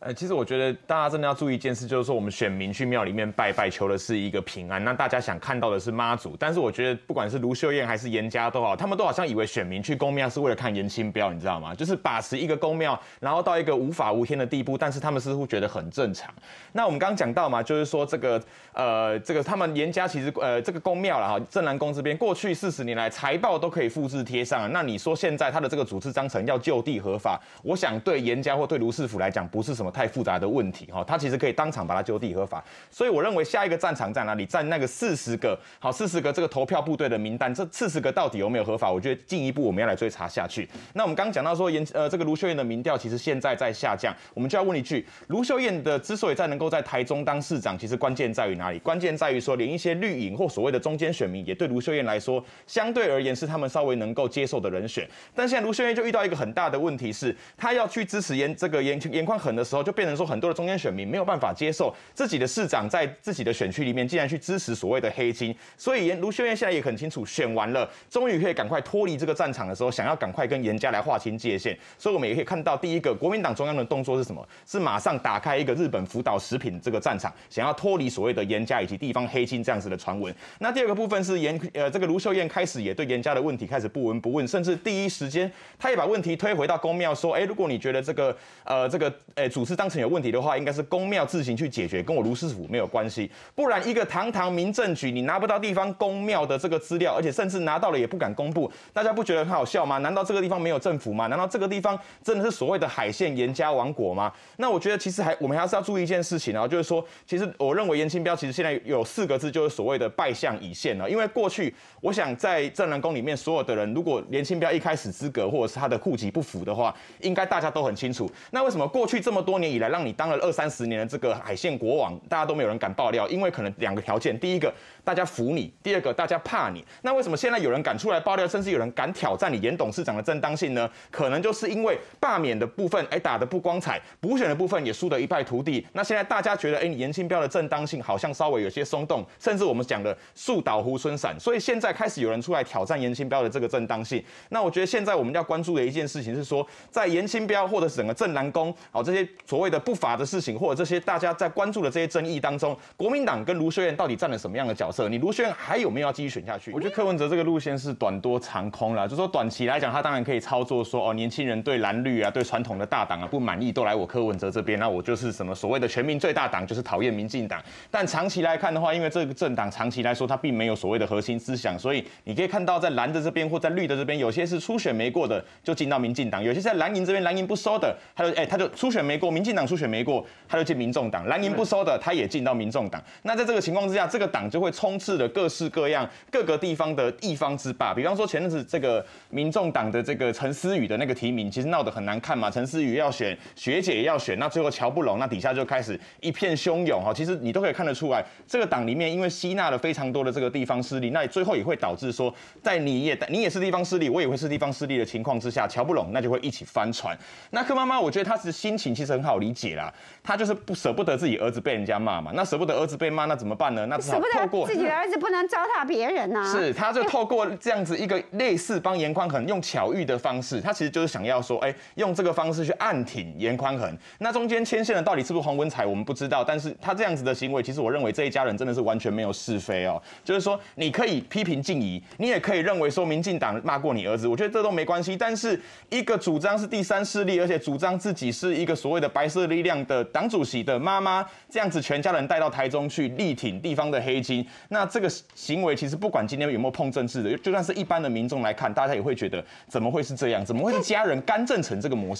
呃，其实我觉得大家真的要注意一件事，就是说我们选民去庙里面拜拜，求的是一个平安。那大家想看到的是妈祖，但是我觉得不管是卢秀燕还是严家都好，他们都好像以为选民去宫庙是为了看颜清标，你知道吗？就是把持一个宫庙，然后到一个无法无天的地步，但是他们似乎觉得很正常。那我们刚刚讲到嘛，就是说这个呃，这个他们严家其实呃，这个宫庙了哈，镇南宫这边过去四十年来财报都可以复制贴上。那你说现在他的这个主事章程要就地合法，我想对严家或对卢师傅来讲不是什么太复杂的问题。哈，他其实可以当场把它就地合法，所以我认为下一个战场在哪里？在那个四十个好四十个这个投票部队的名单，这四十个到底有没有合法？我觉得进一步我们要来追查下去。那我们刚刚讲到说，颜呃这个卢秀燕的民调其实现在在下降，我们就要问一句：卢秀燕的之所以在能够在台中当市长，其实关键在于哪里？关键在于说，连一些绿营或所谓的中间选民，也对卢秀燕来说，相对而言是他们稍微能够接受的人选。但现在卢秀燕就遇到一个很大的问题是，她要去支持颜这个颜颜宽恒的时候，就变成说很多的。中间选民没有办法接受自己的市长在自己的选区里面竟然去支持所谓的黑金，所以颜卢秀燕现在也很清楚，选完了终于可以赶快脱离这个战场的时候，想要赶快跟严家来划清界限。所以我们也可以看到，第一个国民党中央的动作是什么？是马上打开一个日本福岛食品这个战场，想要脱离所谓的严家以及地方黑金这样子的传闻。那第二个部分是严呃这个卢秀燕开始也对严家的问题开始不闻不问，甚至第一时间他也把问题推回到宫庙，说，哎，如果你觉得这个呃这个哎主是当成有问题的话。应该是公庙自行去解决，跟我卢师傅没有关系。不然一个堂堂民政局，你拿不到地方公庙的这个资料，而且甚至拿到了也不敢公布，大家不觉得很好笑吗？难道这个地方没有政府吗？难道这个地方真的是所谓的海线严家王国吗？那我觉得其实还我们还是要注意一件事情啊，就是说，其实我认为严清标其实现在有四个字，就是所谓的败相已现了。因为过去我想在镇南宫里面所有的人，如果严清标一开始资格或者是他的户籍不符的话，应该大家都很清楚。那为什么过去这么多年以来，让你当了二三十年的这个海线国王，大家都没有人敢爆料，因为可能两个条件：第一个，大家服你；第二个，大家怕你。那为什么现在有人敢出来爆料，甚至有人敢挑战你严董事长的正当性呢？可能就是因为罢免的部分，哎，打得不光彩；补选的部分也输得一败涂地。那现在大家觉得，哎，你严清标的正当性好像稍微有些松动，甚至我们讲的树倒猢狲散。所以现在开始有人出来挑战严清标的这个正当性。那我觉得现在我们要关注的一件事情是说，在严清标或者是整个镇南宫，哦，这些所谓的不法的事情，或者这些。大家在关注的这些争议当中，国民党跟卢秀燕到底占了什么样的角色？你卢秀燕还有没有要继续选下去？我觉得柯文哲这个路线是短多长空了，就说短期来讲，他当然可以操作说哦，年轻人对蓝绿啊，对传统的大党啊不满意，都来我柯文哲这边，那我就是什么所谓的全民最大党，就是讨厌民进党。但长期来看的话，因为这个政党长期来说它并没有所谓的核心思想，所以你可以看到在蓝的这边或在绿的这边，有些是初选没过的就进到民进党，有些在蓝营这边蓝营不收的，他就哎他就初选没过，民民进党初选没过，他就进民众。党蓝营不收的，他也进到民众党。那在这个情况之下，这个党就会充斥了各式各样各个地方的地方之霸。比方说前阵子这个民众党的这个陈思宇的那个提名，其实闹得很难看嘛。陈思宇要选，学姐也要选，那最后乔不拢，那底下就开始一片汹涌哈。其实你都可以看得出来，这个党里面因为吸纳了非常多的这个地方势力，那最后也会导致说，在你也你也是地方势力，我也会是地方势力的情况之下，乔不拢，那就会一起翻船。那柯妈妈，我觉得她的心情其实很好理解啦，他就是不舍。不得自己儿子被人家骂嘛，那舍不得儿子被骂，那怎么办呢？那透过自己的儿子不能糟蹋别人呐、啊。是，他就透过这样子一个类似帮严宽恒用巧遇的方式，他其实就是想要说，哎、欸，用这个方式去暗挺严宽恒。那中间牵线的到底是不是黄文才，我们不知道。但是他这样子的行为，其实我认为这一家人真的是完全没有是非哦。就是说，你可以批评静怡，你也可以认为说民进党骂过你儿子，我觉得这都没关系。但是一个主张是第三势力，而且主张自己是一个所谓的白色力量的党主席的。妈妈这样子，全家人带到台中去力挺地方的黑金，那这个行为其实不管今天有没有碰政治的，就算是一般的民众来看，大家也会觉得怎么会是这样？怎么会是家人干政成这个模式？